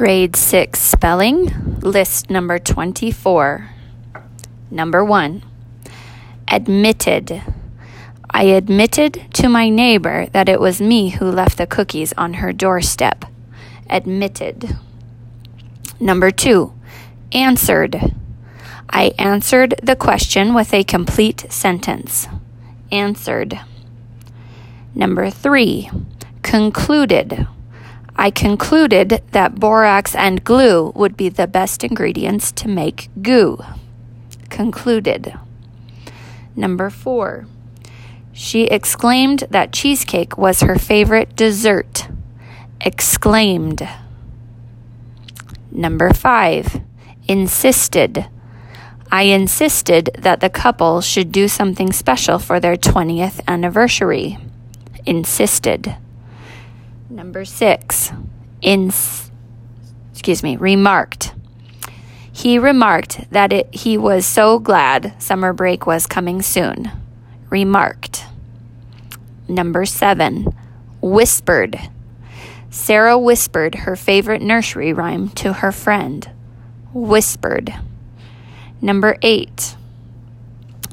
Grade 6 Spelling, list number 24. Number 1. Admitted. I admitted to my neighbor that it was me who left the cookies on her doorstep. Admitted. Number 2. Answered. I answered the question with a complete sentence. Answered. Number 3. Concluded. I concluded that borax and glue would be the best ingredients to make goo. Concluded. Number four, she exclaimed that cheesecake was her favorite dessert. Exclaimed. Number five, insisted. I insisted that the couple should do something special for their 20th anniversary. Insisted. Number six, in, excuse me, remarked. He remarked that it, he was so glad summer break was coming soon. Remarked. Number seven, whispered. Sarah whispered her favorite nursery rhyme to her friend. Whispered. Number eight,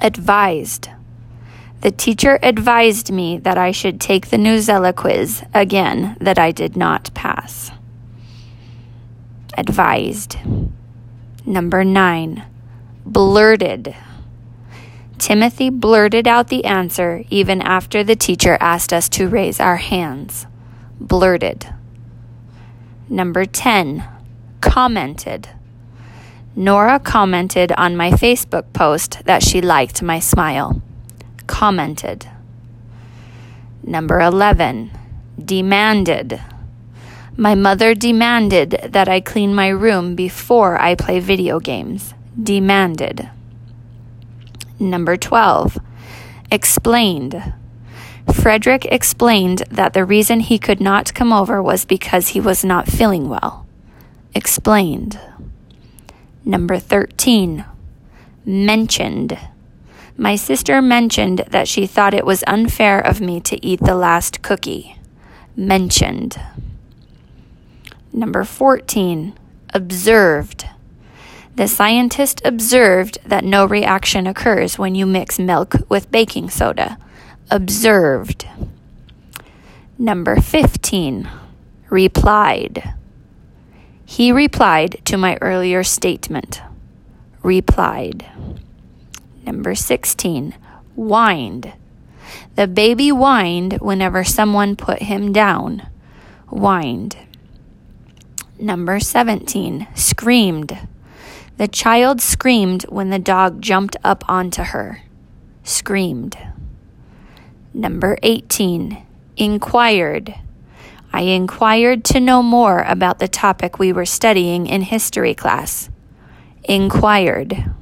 advised. The teacher advised me that I should take the Newsela quiz again that I did not pass. Advised. Number nine, blurted. Timothy blurted out the answer even after the teacher asked us to raise our hands. Blurted. Number 10, commented. Nora commented on my Facebook post that she liked my smile commented. Number 11, demanded. My mother demanded that I clean my room before I play video games. Demanded. Number 12, explained. Frederick explained that the reason he could not come over was because he was not feeling well. Explained. Number 13, mentioned. My sister mentioned that she thought it was unfair of me to eat the last cookie. Mentioned. Number 14. Observed. The scientist observed that no reaction occurs when you mix milk with baking soda. Observed. Number 15. Replied. He replied to my earlier statement. Replied. Number 16, whined. The baby whined whenever someone put him down. Whined. Number 17, screamed. The child screamed when the dog jumped up onto her. Screamed. Number 18, inquired. I inquired to know more about the topic we were studying in history class. Inquired.